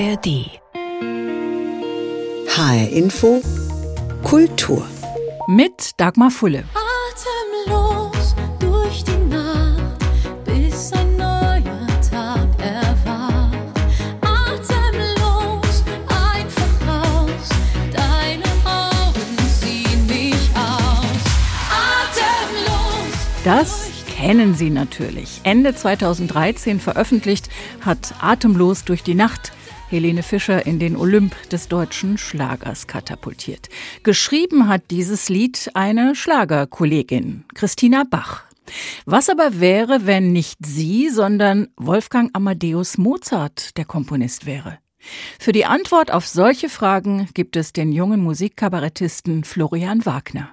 ARD. HR Info Kultur. Mit Dagmar Fulle. Atemlos durch die Nacht, bis ein neuer Tag erwacht. Atemlos, einfach raus, deine Augen ziehen mich aus. Atemlos. Das kennen Sie natürlich. Ende 2013 veröffentlicht hat Atemlos durch die Nacht Helene Fischer in den Olymp des deutschen Schlagers katapultiert. Geschrieben hat dieses Lied eine Schlagerkollegin, Christina Bach. Was aber wäre, wenn nicht sie, sondern Wolfgang Amadeus Mozart der Komponist wäre? Für die Antwort auf solche Fragen gibt es den jungen Musikkabarettisten Florian Wagner.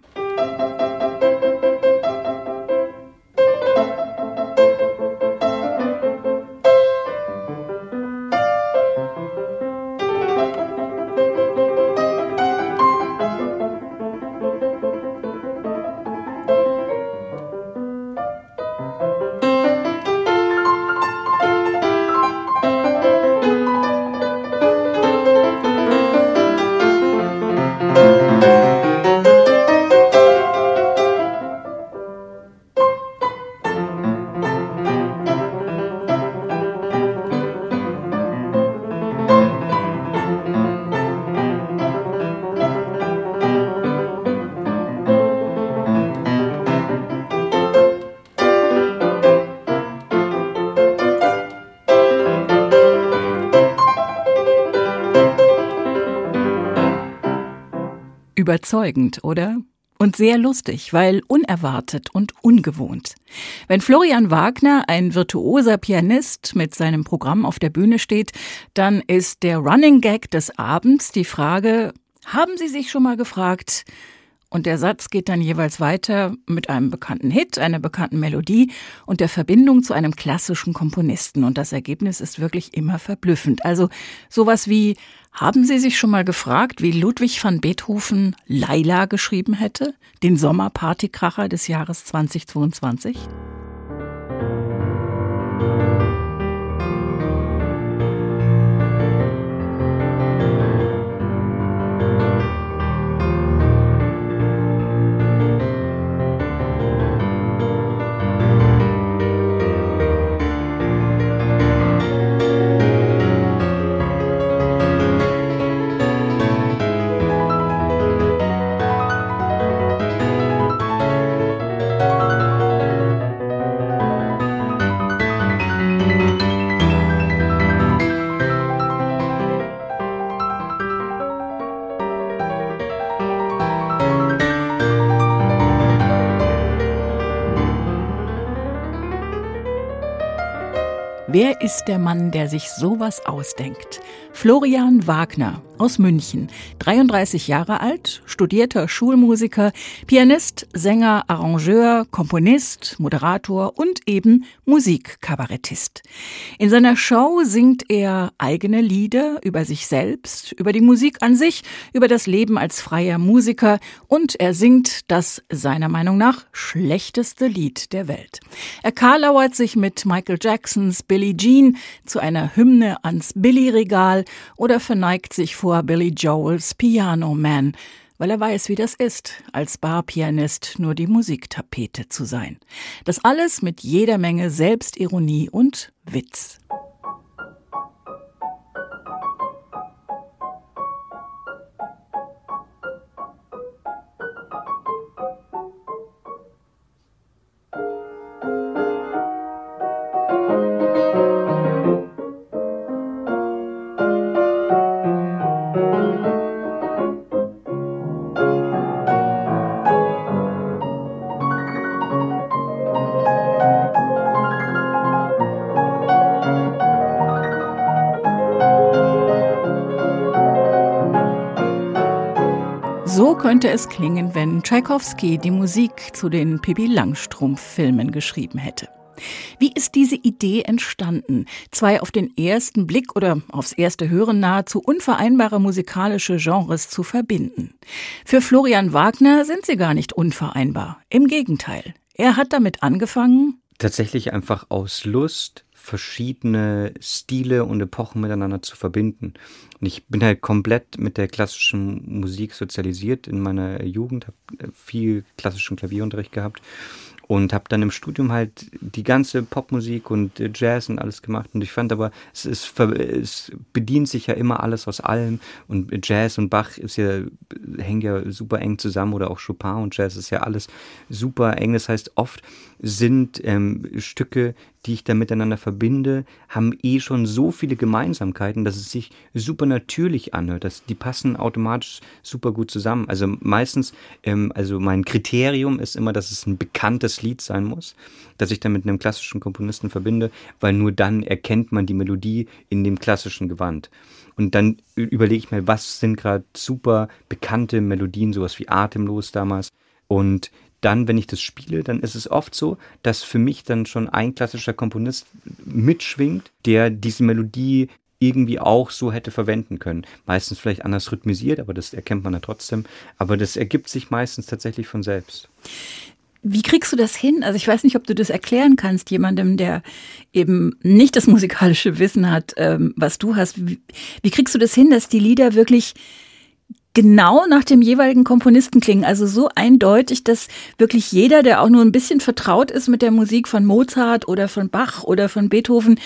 Überzeugend, oder? Und sehr lustig, weil unerwartet und ungewohnt. Wenn Florian Wagner, ein virtuoser Pianist, mit seinem Programm auf der Bühne steht, dann ist der Running Gag des Abends die Frage, haben Sie sich schon mal gefragt, und der Satz geht dann jeweils weiter mit einem bekannten Hit, einer bekannten Melodie und der Verbindung zu einem klassischen Komponisten. Und das Ergebnis ist wirklich immer verblüffend. Also sowas wie, haben Sie sich schon mal gefragt, wie Ludwig van Beethoven Laila geschrieben hätte? Den Sommerpartykracher des Jahres 2022? Wer ist der Mann, der sich sowas ausdenkt? Florian Wagner aus München, 33 Jahre alt, studierter Schulmusiker, Pianist, Sänger, Arrangeur, Komponist, Moderator und eben Musikkabarettist. In seiner Show singt er eigene Lieder über sich selbst, über die Musik an sich, über das Leben als freier Musiker und er singt das seiner Meinung nach schlechteste Lied der Welt. Er karlauert sich mit Michael Jacksons Billie Jean zu einer Hymne ans Billy-Regal oder verneigt sich vor Billy Joels Piano Man, weil er weiß, wie das ist, als Barpianist nur die Musiktapete zu sein. Das alles mit jeder Menge Selbstironie und Witz. Könnte es klingen, wenn Tchaikovsky die Musik zu den Pippi Langstrumpf-Filmen geschrieben hätte. Wie ist diese Idee entstanden? Zwei auf den ersten Blick oder aufs erste Hören nahezu unvereinbare musikalische Genres zu verbinden. Für Florian Wagner sind sie gar nicht unvereinbar. Im Gegenteil. Er hat damit angefangen. Tatsächlich einfach aus Lust verschiedene Stile und Epochen miteinander zu verbinden. Und ich bin halt komplett mit der klassischen Musik sozialisiert. In meiner Jugend, habe viel klassischen Klavierunterricht gehabt und habe dann im Studium halt die ganze Popmusik und äh, Jazz und alles gemacht. Und ich fand aber es, ist, es bedient sich ja immer alles aus allem. Und Jazz und Bach ist ja hängt ja super eng zusammen oder auch Chopin und Jazz ist ja alles super eng. Das heißt oft sind ähm, Stücke die ich da miteinander verbinde, haben eh schon so viele Gemeinsamkeiten, dass es sich super natürlich anhört. Dass die passen automatisch super gut zusammen. Also meistens, ähm, also mein Kriterium ist immer, dass es ein bekanntes Lied sein muss, das ich dann mit einem klassischen Komponisten verbinde, weil nur dann erkennt man die Melodie in dem klassischen Gewand. Und dann überlege ich mir, was sind gerade super bekannte Melodien, sowas wie Atemlos damals. Und dann, wenn ich das spiele, dann ist es oft so, dass für mich dann schon ein klassischer Komponist mitschwingt, der diese Melodie irgendwie auch so hätte verwenden können. Meistens vielleicht anders rhythmisiert, aber das erkennt man ja trotzdem. Aber das ergibt sich meistens tatsächlich von selbst. Wie kriegst du das hin? Also ich weiß nicht, ob du das erklären kannst, jemandem, der eben nicht das musikalische Wissen hat, ähm, was du hast. Wie, wie kriegst du das hin, dass die Lieder wirklich genau nach dem jeweiligen Komponisten klingen. Also so eindeutig, dass wirklich jeder, der auch nur ein bisschen vertraut ist mit der Musik von Mozart oder von Bach oder von Beethoven,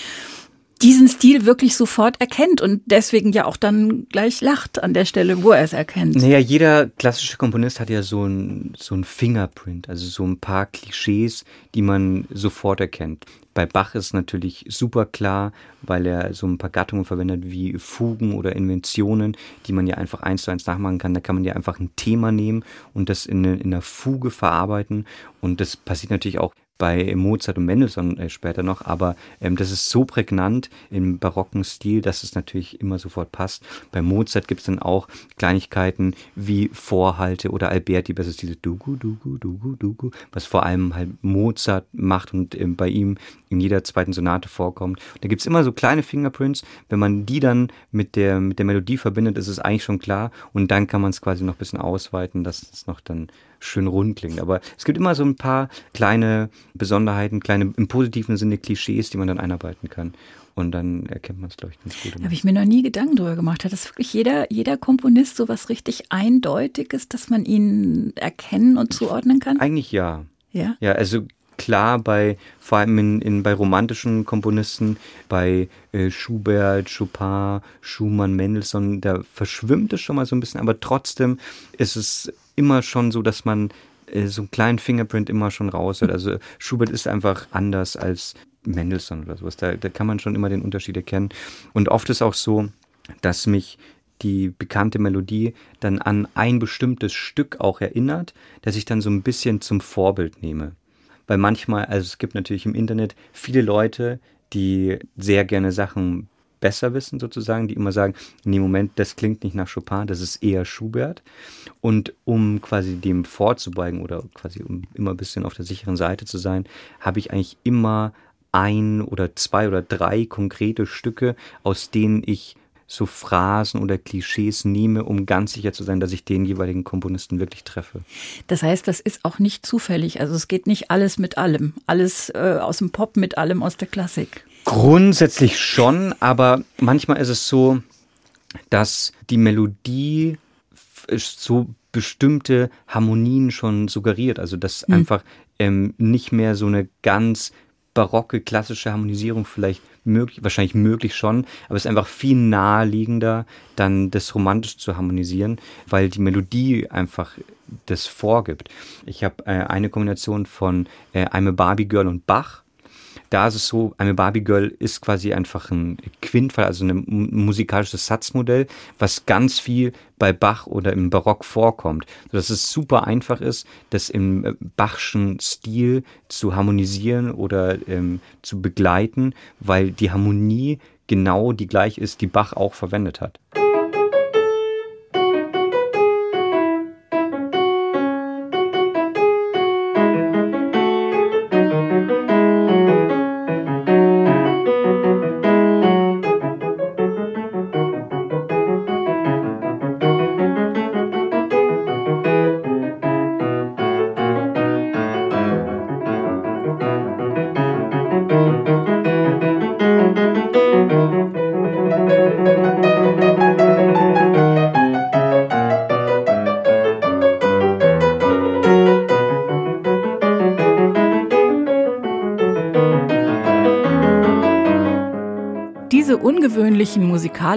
diesen Stil wirklich sofort erkennt und deswegen ja auch dann gleich lacht an der Stelle, wo er es erkennt. Naja, jeder klassische Komponist hat ja so ein, so ein Fingerprint, also so ein paar Klischees, die man sofort erkennt. Bei Bach ist natürlich super klar, weil er so ein paar Gattungen verwendet wie Fugen oder Inventionen, die man ja einfach eins zu eins nachmachen kann. Da kann man ja einfach ein Thema nehmen und das in, in einer Fuge verarbeiten. Und das passiert natürlich auch bei Mozart und Mendelssohn äh, später noch, aber ähm, das ist so prägnant im barocken Stil, dass es natürlich immer sofort passt. Bei Mozart gibt es dann auch Kleinigkeiten wie Vorhalte oder Alberti, das ist diese Dugu, Dugu, Dugu, Dugu, was vor allem halt Mozart macht und ähm, bei ihm in jeder zweiten Sonate vorkommt. Da gibt es immer so kleine Fingerprints, wenn man die dann mit der, mit der Melodie verbindet, ist es eigentlich schon klar und dann kann man es quasi noch ein bisschen ausweiten, dass es noch dann schön rund klingt. Aber es gibt immer so ein paar kleine Besonderheiten, kleine im positiven Sinne Klischees, die man dann einarbeiten kann. Und dann erkennt man es, glaube ich, ganz gut. Da habe ich mir noch nie Gedanken drüber gemacht. Hat das wirklich jeder, jeder Komponist so was richtig Eindeutiges, dass man ihn erkennen und zuordnen kann? Eigentlich ja. Ja? Ja, also klar bei, vor allem in, in, bei romantischen Komponisten, bei äh, Schubert, Chopin, Schumann, Mendelssohn, da verschwimmt es schon mal so ein bisschen, aber trotzdem ist es immer schon so, dass man äh, so einen kleinen Fingerprint immer schon raushört. Also Schubert ist einfach anders als Mendelssohn oder sowas. Da, da kann man schon immer den Unterschied erkennen. Und oft ist auch so, dass mich die bekannte Melodie dann an ein bestimmtes Stück auch erinnert, dass ich dann so ein bisschen zum Vorbild nehme. Weil manchmal, also es gibt natürlich im Internet viele Leute, die sehr gerne Sachen besser wissen sozusagen, die immer sagen, nee, Moment, das klingt nicht nach Chopin, das ist eher Schubert. Und um quasi dem vorzubeugen oder quasi um immer ein bisschen auf der sicheren Seite zu sein, habe ich eigentlich immer ein oder zwei oder drei konkrete Stücke, aus denen ich so Phrasen oder Klischees nehme, um ganz sicher zu sein, dass ich den jeweiligen Komponisten wirklich treffe. Das heißt, das ist auch nicht zufällig. Also es geht nicht alles mit allem. Alles äh, aus dem Pop mit allem aus der Klassik. Grundsätzlich schon, aber manchmal ist es so, dass die Melodie so bestimmte Harmonien schon suggeriert. Also dass mhm. einfach ähm, nicht mehr so eine ganz barocke, klassische Harmonisierung vielleicht möglich, wahrscheinlich möglich schon, aber es ist einfach viel naheliegender, dann das romantisch zu harmonisieren, weil die Melodie einfach das vorgibt. Ich habe äh, eine Kombination von äh, I'm a Barbie Girl und Bach da ist es so, eine Barbie Girl ist quasi einfach ein Quintfall, also ein musikalisches Satzmodell, was ganz viel bei Bach oder im Barock vorkommt, sodass es super einfach ist, das im äh, Bachschen Stil zu harmonisieren oder ähm, zu begleiten, weil die Harmonie genau die gleiche ist, die Bach auch verwendet hat.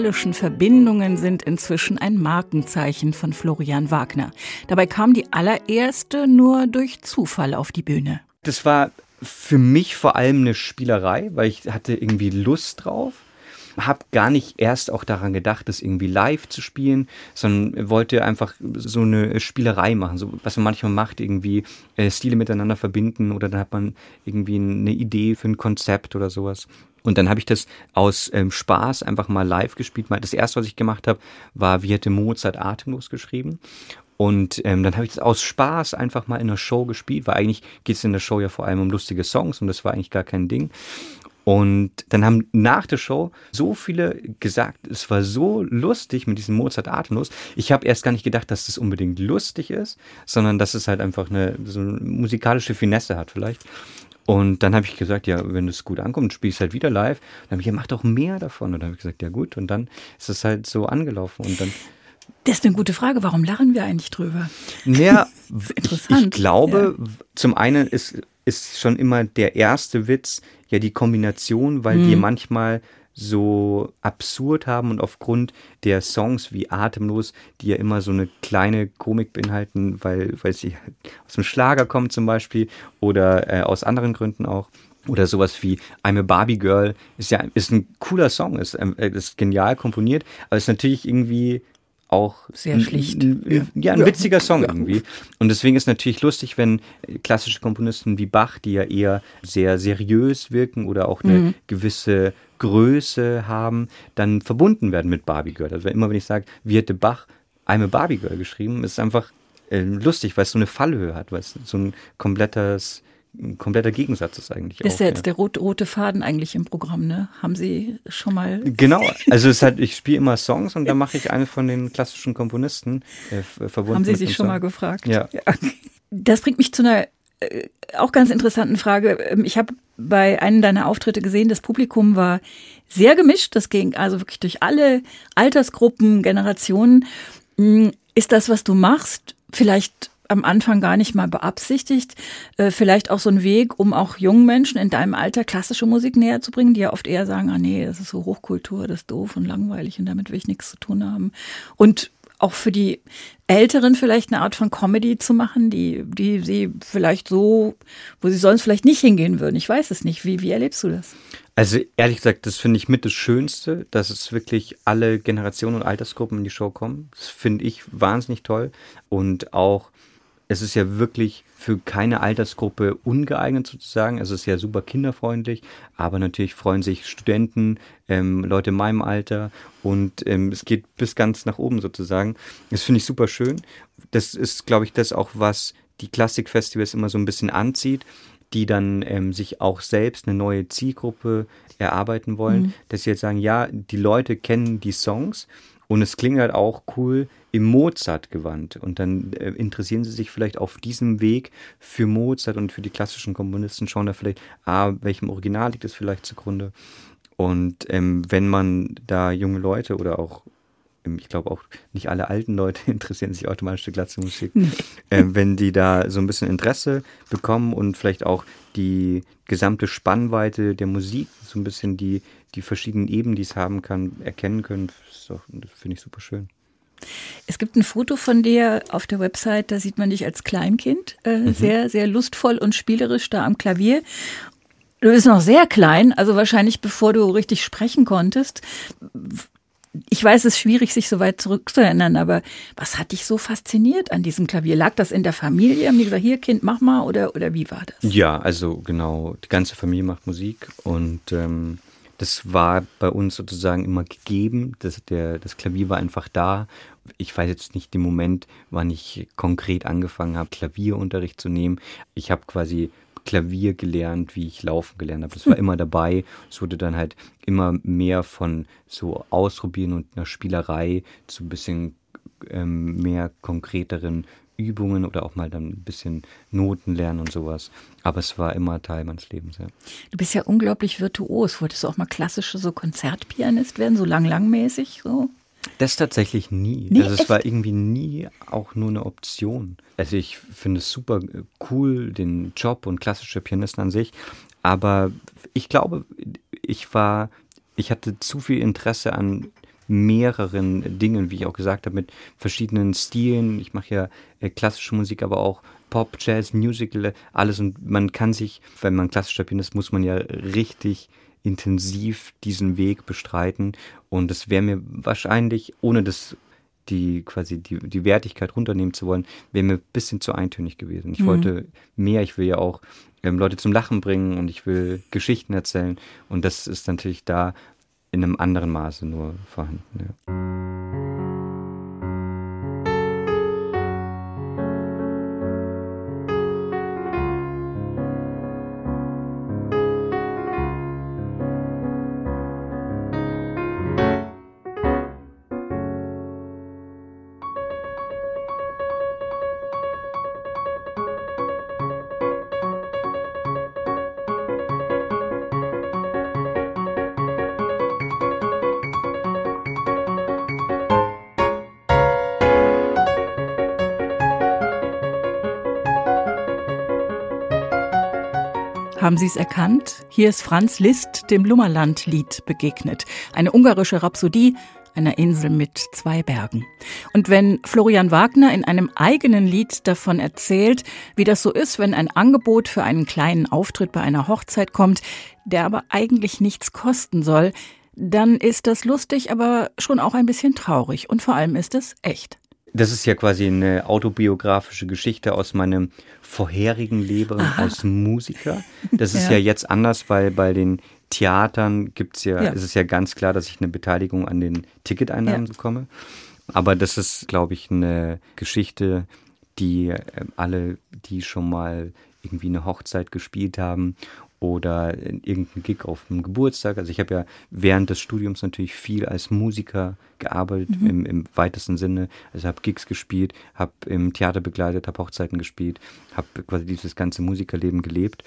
Musikalischen Verbindungen sind inzwischen ein Markenzeichen von Florian Wagner. Dabei kam die allererste nur durch Zufall auf die Bühne. Das war für mich vor allem eine Spielerei, weil ich hatte irgendwie Lust drauf. Hab gar nicht erst auch daran gedacht, das irgendwie live zu spielen, sondern wollte einfach so eine Spielerei machen, so was man manchmal macht, irgendwie äh, Stile miteinander verbinden oder dann hat man irgendwie eine Idee für ein Konzept oder sowas. Und dann habe ich das aus ähm, Spaß einfach mal live gespielt. Das erste, was ich gemacht habe, war, wie hätte Mozart atemlos geschrieben. Und ähm, dann habe ich das aus Spaß einfach mal in der Show gespielt, weil eigentlich geht es in der Show ja vor allem um lustige Songs und das war eigentlich gar kein Ding. Und dann haben nach der Show so viele gesagt, es war so lustig mit diesem Mozart atemlos. Ich habe erst gar nicht gedacht, dass das unbedingt lustig ist, sondern dass es halt einfach eine, so eine musikalische Finesse hat vielleicht. Und dann habe ich gesagt, ja, wenn es gut ankommt, spielst halt wieder live. Dann habe ich, ja, mach doch mehr davon. Und dann habe ich gesagt, ja gut. Und dann ist es halt so angelaufen. Und dann Das ist eine gute Frage. Warum lachen wir eigentlich drüber? Ja, ich, interessant, ich glaube, zum einen ist, ist schon immer der erste Witz ja die Kombination, weil Mhm. die manchmal so absurd haben und aufgrund der Songs wie Atemlos, die ja immer so eine kleine Komik beinhalten, weil, weil sie aus dem Schlager kommen zum Beispiel oder äh, aus anderen Gründen auch. Oder sowas wie I'm a Barbie Girl ist ja ist ein cooler Song, ist, ähm, ist genial komponiert, aber ist natürlich irgendwie auch Sehr ein- schlicht. ein- ja, ein witziger Song irgendwie. Und deswegen ist natürlich lustig, wenn klassische Komponisten wie Bach, die ja eher sehr seriös wirken oder auch eine gewisse Größe haben, dann verbunden werden mit Barbie Girl. Also immer wenn ich sage, wie hätte Bach I'm a Barbie Girl geschrieben, ist einfach äh, lustig, weil es so eine Fallhöhe hat, weil es so ein komplettes, ein kompletter Gegensatz ist eigentlich. Das ist auch, ja jetzt der rote, rote Faden eigentlich im Programm, ne? Haben Sie schon mal. Genau, also es halt, ich spiele immer Songs und dann mache ich eine von den klassischen Komponisten äh, f- verbunden. Haben Sie sich schon Song. mal gefragt? Ja. Das bringt mich zu einer äh, auch ganz interessanten Frage. Ähm, Ich habe bei einem deiner Auftritte gesehen, das Publikum war sehr gemischt. Das ging also wirklich durch alle Altersgruppen, Generationen. Mm, Ist das, was du machst, vielleicht am Anfang gar nicht mal beabsichtigt? Äh, Vielleicht auch so ein Weg, um auch jungen Menschen in deinem Alter klassische Musik näher zu bringen, die ja oft eher sagen, ah nee, das ist so Hochkultur, das ist doof und langweilig und damit will ich nichts zu tun haben. Und auch für die Älteren vielleicht eine Art von Comedy zu machen, die, die sie vielleicht so, wo sie sonst vielleicht nicht hingehen würden. Ich weiß es nicht. Wie, wie erlebst du das? Also ehrlich gesagt, das finde ich mit das Schönste, dass es wirklich alle Generationen und Altersgruppen in die Show kommen. Das finde ich wahnsinnig toll. Und auch, es ist ja wirklich für keine Altersgruppe ungeeignet sozusagen. Es ist ja super kinderfreundlich, aber natürlich freuen sich Studenten, ähm, Leute in meinem Alter und ähm, es geht bis ganz nach oben sozusagen. Das finde ich super schön. Das ist, glaube ich, das auch, was die Klassikfestivals immer so ein bisschen anzieht die dann ähm, sich auch selbst eine neue Zielgruppe erarbeiten wollen, dass sie jetzt sagen, ja, die Leute kennen die Songs und es klingt halt auch cool im Mozart-Gewand. Und dann äh, interessieren sie sich vielleicht auf diesem Weg für Mozart und für die klassischen Komponisten, schauen da vielleicht, ah, welchem Original liegt es vielleicht zugrunde. Und ähm, wenn man da junge Leute oder auch ähm, ich glaube auch nicht alle alten Leute interessieren sich automatisch für klassische Musik. Äh, wenn die da so ein bisschen Interesse bekommen und vielleicht auch die gesamte Spannweite der Musik, so ein bisschen die, die verschiedenen Ebenen, die es haben kann, erkennen können, das das finde ich super schön. Es gibt ein Foto von dir auf der Website, da sieht man dich als Kleinkind, äh, sehr, sehr lustvoll und spielerisch da am Klavier. Du bist noch sehr klein, also wahrscheinlich bevor du richtig sprechen konntest. Ich weiß, es ist schwierig, sich so weit zurückzuerinnern, aber was hat dich so fasziniert an diesem Klavier? Lag das in der Familie? Haben die gesagt, hier Kind, mach mal oder, oder wie war das? Ja, also genau, die ganze Familie macht Musik und ähm, das war bei uns sozusagen immer gegeben. Das, der, das Klavier war einfach da. Ich weiß jetzt nicht den Moment, wann ich konkret angefangen habe, Klavierunterricht zu nehmen. Ich habe quasi Klavier gelernt, wie ich laufen gelernt habe. Das war immer dabei. Es wurde dann halt immer mehr von so Ausprobieren und einer Spielerei zu ein bisschen ähm, mehr konkreteren Übungen oder auch mal dann ein bisschen Noten lernen und sowas. Aber es war immer Teil meines Lebens, ja. Du bist ja unglaublich virtuos. Wolltest du auch mal klassische so Konzertpianist werden, so lang-langmäßig so? Das tatsächlich nie. Nee, also es echt? war irgendwie nie auch nur eine Option. Also ich finde es super äh, cool, den Job und klassische Pianisten an sich. Aber ich glaube, ich war ich hatte zu viel Interesse an mehreren Dingen, wie ich auch gesagt habe, mit verschiedenen Stilen. Ich mache ja äh, klassische Musik, aber auch Pop, Jazz, Musical, alles. Und man kann sich, wenn man klassischer Pianist, muss man ja richtig intensiv diesen Weg bestreiten. Und das wäre mir wahrscheinlich, ohne das die quasi die, die Wertigkeit runternehmen zu wollen, wäre mir ein bisschen zu eintönig gewesen. Ich Mhm. wollte mehr, ich will ja auch ähm, Leute zum Lachen bringen und ich will Geschichten erzählen. Und das ist natürlich da in einem anderen Maße nur vorhanden. Ja. Haben Sie es erkannt? Hier ist Franz Liszt dem Lummerland-Lied begegnet. Eine ungarische Rhapsodie einer Insel mit zwei Bergen. Und wenn Florian Wagner in einem eigenen Lied davon erzählt, wie das so ist, wenn ein Angebot für einen kleinen Auftritt bei einer Hochzeit kommt, der aber eigentlich nichts kosten soll, dann ist das lustig, aber schon auch ein bisschen traurig. Und vor allem ist es echt. Das ist ja quasi eine autobiografische Geschichte aus meinem vorherigen Leben als Musiker. Das ist Ja. ja. jetzt anders, weil bei den Theatern gibt's ja, Ja. ist es ja ganz klar, dass ich eine Beteiligung an den Ticketeinnahmen Ja. bekomme. Aber das ist, glaube ich, eine Geschichte, die äh, alle, die schon mal irgendwie eine Hochzeit gespielt haben oder in irgendein Gig auf einem Geburtstag. Also ich habe ja während des Studiums natürlich viel als Musiker gearbeitet im, im weitesten Sinne. Also habe Gigs gespielt, habe im Theater begleitet, habe Hochzeiten gespielt, habe quasi dieses ganze Musikerleben gelebt.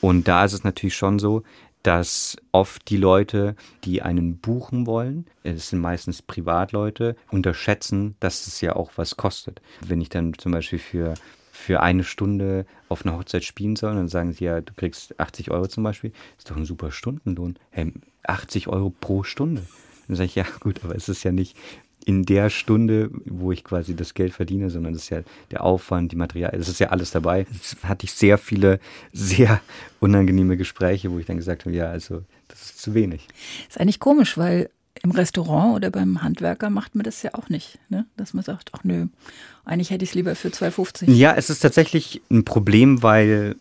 Und da ist es natürlich schon so, dass oft die Leute, die einen buchen wollen, es sind meistens Privatleute, unterschätzen, dass es ja auch was kostet. Wenn ich dann zum Beispiel für, für eine Stunde auf einer Hochzeit spielen soll, dann sagen sie ja, du kriegst 80 Euro zum Beispiel, ist doch ein super Stundenlohn. Hey, 80 Euro pro Stunde. Dann sage ich, ja gut, aber es ist ja nicht in der Stunde, wo ich quasi das Geld verdiene, sondern das ist ja der Aufwand, die Materialien, das ist ja alles dabei. Es hatte ich sehr viele, sehr unangenehme Gespräche, wo ich dann gesagt habe, ja, also das ist zu wenig. Ist eigentlich komisch, weil im Restaurant oder beim Handwerker macht man das ja auch nicht, ne? dass man sagt, ach nö, eigentlich hätte ich es lieber für 2,50. Ja, es ist tatsächlich ein Problem, weil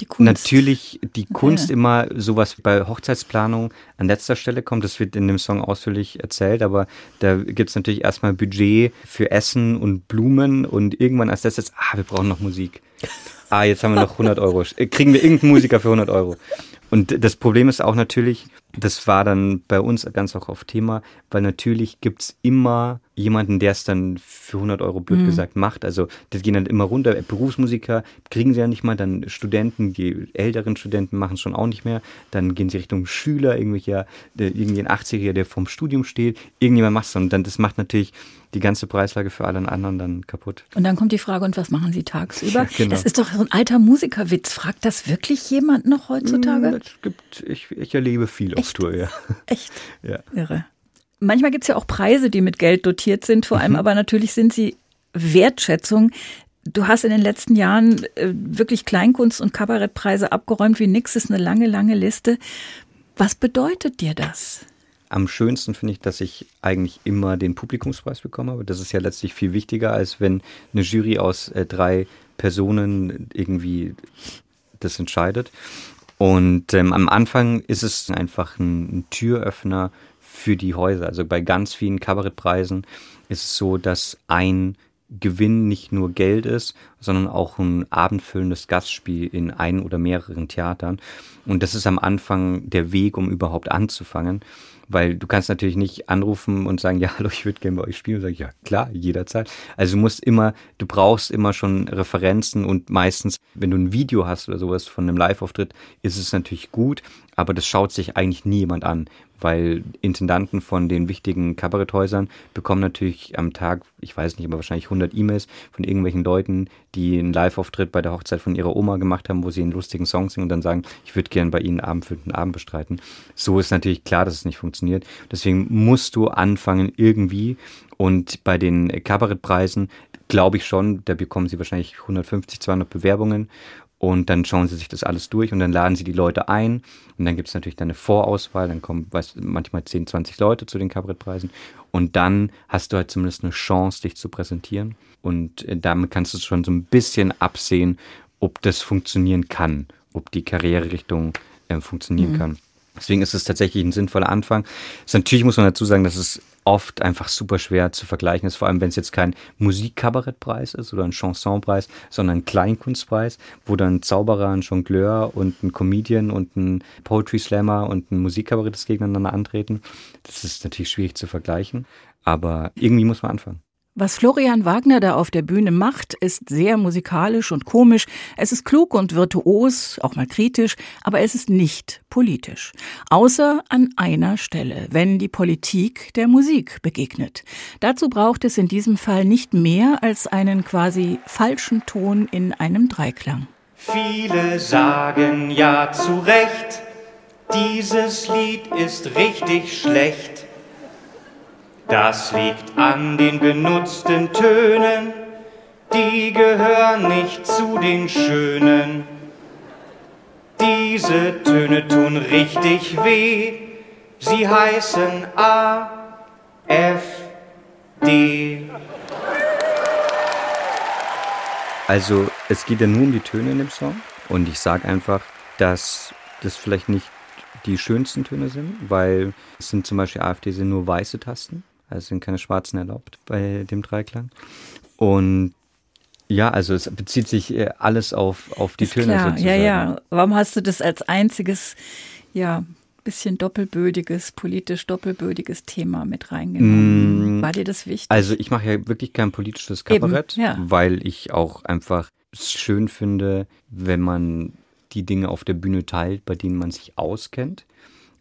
Die natürlich die Kunst Ja. immer sowas bei Hochzeitsplanung an letzter Stelle kommt. Das wird in dem Song ausführlich erzählt, aber da gibt es natürlich erstmal Budget für Essen und Blumen und irgendwann als letztes, ah, wir brauchen noch Musik. Ah, jetzt haben wir noch 100 Euro. Äh, Kriegen wir irgendeinen Musiker für 100 Euro? Und das Problem ist auch natürlich, das war dann bei uns ganz auch auf Thema, weil natürlich gibt's immer jemanden, der es dann für 100 Euro blöd gesagt macht. Also das gehen dann immer runter. Berufsmusiker kriegen sie ja nicht mal, dann Studenten, die älteren Studenten machen es schon auch nicht mehr. Dann gehen sie Richtung Schüler, irgendwelcher, irgendwie ein 80er, der vorm Studium steht. Irgendjemand macht es und dann das macht natürlich die ganze Preislage für alle anderen dann kaputt. Und dann kommt die Frage, und was machen Sie tagsüber? Ja, genau. Das ist doch so ein alter Musikerwitz. Fragt das wirklich jemand noch heutzutage? Es gibt, ich, ich erlebe viel auf Echt? Tour, ja. Echt ja. irre. Manchmal gibt es ja auch Preise, die mit Geld dotiert sind, vor Mhm. allem aber natürlich sind sie Wertschätzung. Du hast in den letzten Jahren äh, wirklich Kleinkunst- und Kabarettpreise abgeräumt wie nix. Das ist eine lange, lange Liste. Was bedeutet dir das? Am schönsten finde ich, dass ich eigentlich immer den Publikumspreis bekommen habe. Das ist ja letztlich viel wichtiger, als wenn eine Jury aus äh, drei Personen irgendwie das entscheidet. Und ähm, am Anfang ist es einfach ein, ein Türöffner für die Häuser. Also bei ganz vielen Kabarettpreisen ist es so, dass ein Gewinn nicht nur Geld ist, sondern auch ein abendfüllendes Gastspiel in ein oder mehreren Theatern. Und das ist am Anfang der Weg, um überhaupt anzufangen. Weil du kannst natürlich nicht anrufen und sagen, ja, hallo, ich würde gerne bei euch spielen. Und sag ich, ja, klar, jederzeit. Also du musst immer, du brauchst immer schon Referenzen und meistens, wenn du ein Video hast oder sowas von einem Live-Auftritt, ist es natürlich gut, aber das schaut sich eigentlich nie jemand an, weil Intendanten von den wichtigen Kabaretthäusern bekommen natürlich am Tag, ich weiß nicht, aber wahrscheinlich 100 E-Mails von irgendwelchen Leuten, die einen Live-Auftritt bei der Hochzeit von ihrer Oma gemacht haben, wo sie einen lustigen Song singen und dann sagen, ich würde gerne bei ihnen einen abendfüllenden Abend bestreiten. So ist natürlich klar, dass es nicht funktioniert. Deswegen musst du anfangen irgendwie. Und bei den Kabarettpreisen glaube ich schon, da bekommen sie wahrscheinlich 150, 200 Bewerbungen. Und dann schauen sie sich das alles durch und dann laden sie die Leute ein. Und dann gibt es natürlich dann eine Vorauswahl. Dann kommen weiß, manchmal 10, 20 Leute zu den Kabarettpreisen. Und dann hast du halt zumindest eine Chance, dich zu präsentieren. Und äh, damit kannst du schon so ein bisschen absehen, ob das funktionieren kann, ob die Karriererichtung äh, funktionieren Mhm. kann. Deswegen ist es tatsächlich ein sinnvoller Anfang. Es, natürlich muss man dazu sagen, dass es oft einfach super schwer zu vergleichen ist, vor allem wenn es jetzt kein Musikkabarettpreis ist oder ein Chansonpreis, sondern ein Kleinkunstpreis, wo dann ein Zauberer, ein Jongleur und ein Comedian und ein Poetry Slammer und ein Musikkabarettist gegeneinander antreten. Das ist natürlich schwierig zu vergleichen, aber irgendwie muss man anfangen. Was Florian Wagner da auf der Bühne macht, ist sehr musikalisch und komisch. Es ist klug und virtuos, auch mal kritisch, aber es ist nicht politisch. Außer an einer Stelle, wenn die Politik der Musik begegnet. Dazu braucht es in diesem Fall nicht mehr als einen quasi falschen Ton in einem Dreiklang. Viele sagen ja zu Recht, dieses Lied ist richtig schlecht. Das liegt an den benutzten Tönen, die gehören nicht zu den schönen. Diese Töne tun richtig weh, sie heißen A, F, D. Also es geht ja nur um die Töne in dem Song und ich sage einfach, dass das vielleicht nicht die schönsten Töne sind, weil es sind zum Beispiel AfD sind nur weiße Tasten, also sind keine schwarzen erlaubt bei dem Dreiklang. Und ja, also es bezieht sich äh, alles auf, auf die ist Töne klar, sozusagen. ja, ja. Warum hast du das als einziges, ja, bisschen doppelbödiges, politisch doppelbödiges Thema mit reingenommen? Mm, War dir das wichtig? Also ich mache ja wirklich kein politisches Eben, Kabarett, ja. weil ich auch einfach es schön finde, wenn man die Dinge auf der Bühne teilt, bei denen man sich auskennt.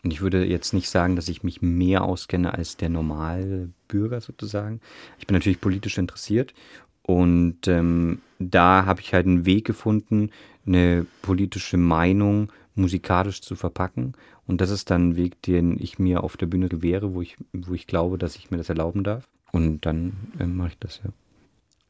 Und ich würde jetzt nicht sagen, dass ich mich mehr auskenne als der normale Bürger sozusagen. Ich bin natürlich politisch interessiert und ähm, da habe ich halt einen Weg gefunden, eine politische Meinung musikalisch zu verpacken. Und das ist dann ein Weg, den ich mir auf der Bühne gewähre, wo ich, wo ich glaube, dass ich mir das erlauben darf. Und dann ähm, mache ich das ja.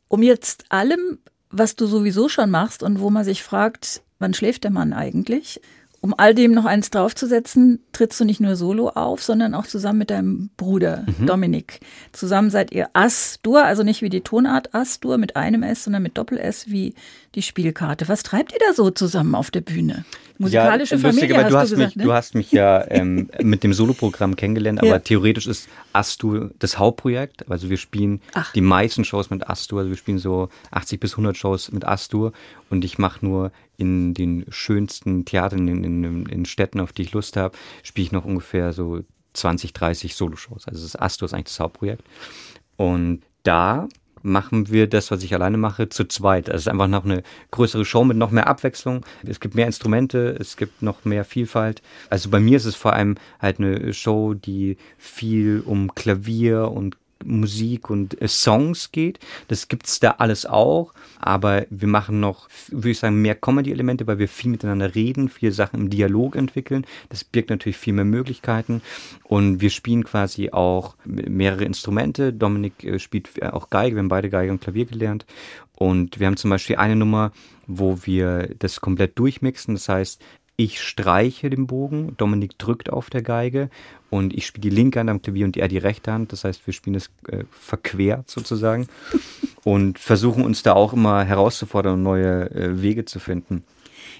um jetzt allem, was du sowieso schon machst und wo man sich fragt, wann schläft der Mann eigentlich? Um all dem noch eins draufzusetzen, trittst du nicht nur solo auf, sondern auch zusammen mit deinem Bruder Dominik. Zusammen seid ihr As-Dur, also nicht wie die Tonart As-Dur mit einem S, sondern mit Doppel-S wie die Spielkarte. Was treibt ihr da so zusammen auf der Bühne? Musikalische ja, lustig, Familie, aber du hast hast, du gesagt, mich, ne? du hast mich ja ähm, mit dem Soloprogramm kennengelernt, aber Ja. theoretisch ist Astur das Hauptprojekt. Also wir spielen Ach. die meisten Shows mit Astur, also wir spielen so 80 bis 100 Shows mit Astur und ich mache nur in den schönsten Theatern in, in, in Städten, auf die ich Lust habe, spiele ich noch ungefähr so 20, 30 Soloshows. Also das Astur ist eigentlich das Hauptprojekt. Und da machen wir das, was ich alleine mache, zu zweit. Also es ist einfach noch eine größere Show mit noch mehr Abwechslung. Es gibt mehr Instrumente, es gibt noch mehr Vielfalt. Also bei mir ist es vor allem halt eine Show, die viel um Klavier und Musik und äh, Songs geht. Das gibt's da alles auch, aber wir machen noch, würde ich sagen, mehr Comedy-Elemente, weil wir viel miteinander reden, viele Sachen im Dialog entwickeln. Das birgt natürlich viel mehr Möglichkeiten und wir spielen quasi auch mehrere Instrumente. Dominik äh, spielt äh, auch Geige, wir haben beide Geige und Klavier gelernt und wir haben zum Beispiel eine Nummer, wo wir das komplett durchmixen. Das heißt, ich streiche den Bogen, Dominik drückt auf der Geige und ich spiele die linke Hand am Klavier und er die rechte Hand. Das heißt, wir spielen es äh, verquert sozusagen und versuchen uns da auch immer herauszufordern und neue äh, Wege zu finden.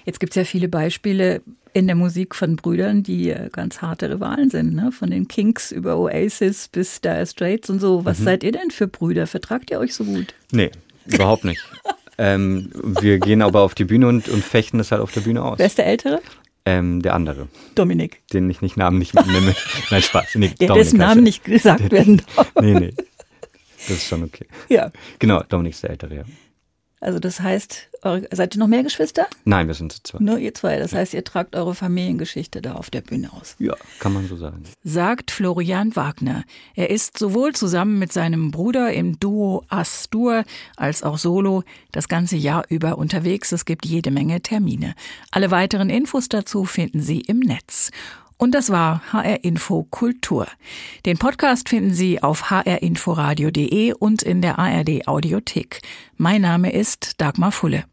Jetzt gibt es ja viele Beispiele in der Musik von Brüdern, die äh, ganz harte Rivalen sind, ne? von den Kinks über Oasis bis Dire Straits und so. Mhm. Was seid ihr denn für Brüder? Vertragt ihr euch so gut? Nee, überhaupt nicht. ähm, wir gehen aber auf die Bühne und, und fechten das halt auf der Bühne aus. Wer ist der Ältere? Ähm, der andere, Dominik. den ich nicht namentlich mitnehme. Nein, Spaß. Nee, Der, Dominik dessen Namen nicht gesagt werden darf. Nee, nee. Das ist schon okay. Ja. Genau, Dominik ist der Ältere, ja. Also das heißt, eure, seid ihr noch mehr Geschwister? Nein, wir sind zu zweit. Nur ihr zwei. Das heißt, ihr tragt eure Familiengeschichte da auf der Bühne aus. Ja, kann man so sagen. sagt Florian Wagner. Er ist sowohl zusammen mit seinem Bruder im Duo Astur als auch solo das ganze Jahr über unterwegs. Es gibt jede Menge Termine. Alle weiteren Infos dazu finden Sie im Netz. Und das war HR Info Kultur. Den Podcast finden Sie auf hrinforadio.de und in der ARD Audiothek. Mein Name ist Dagmar Fulle.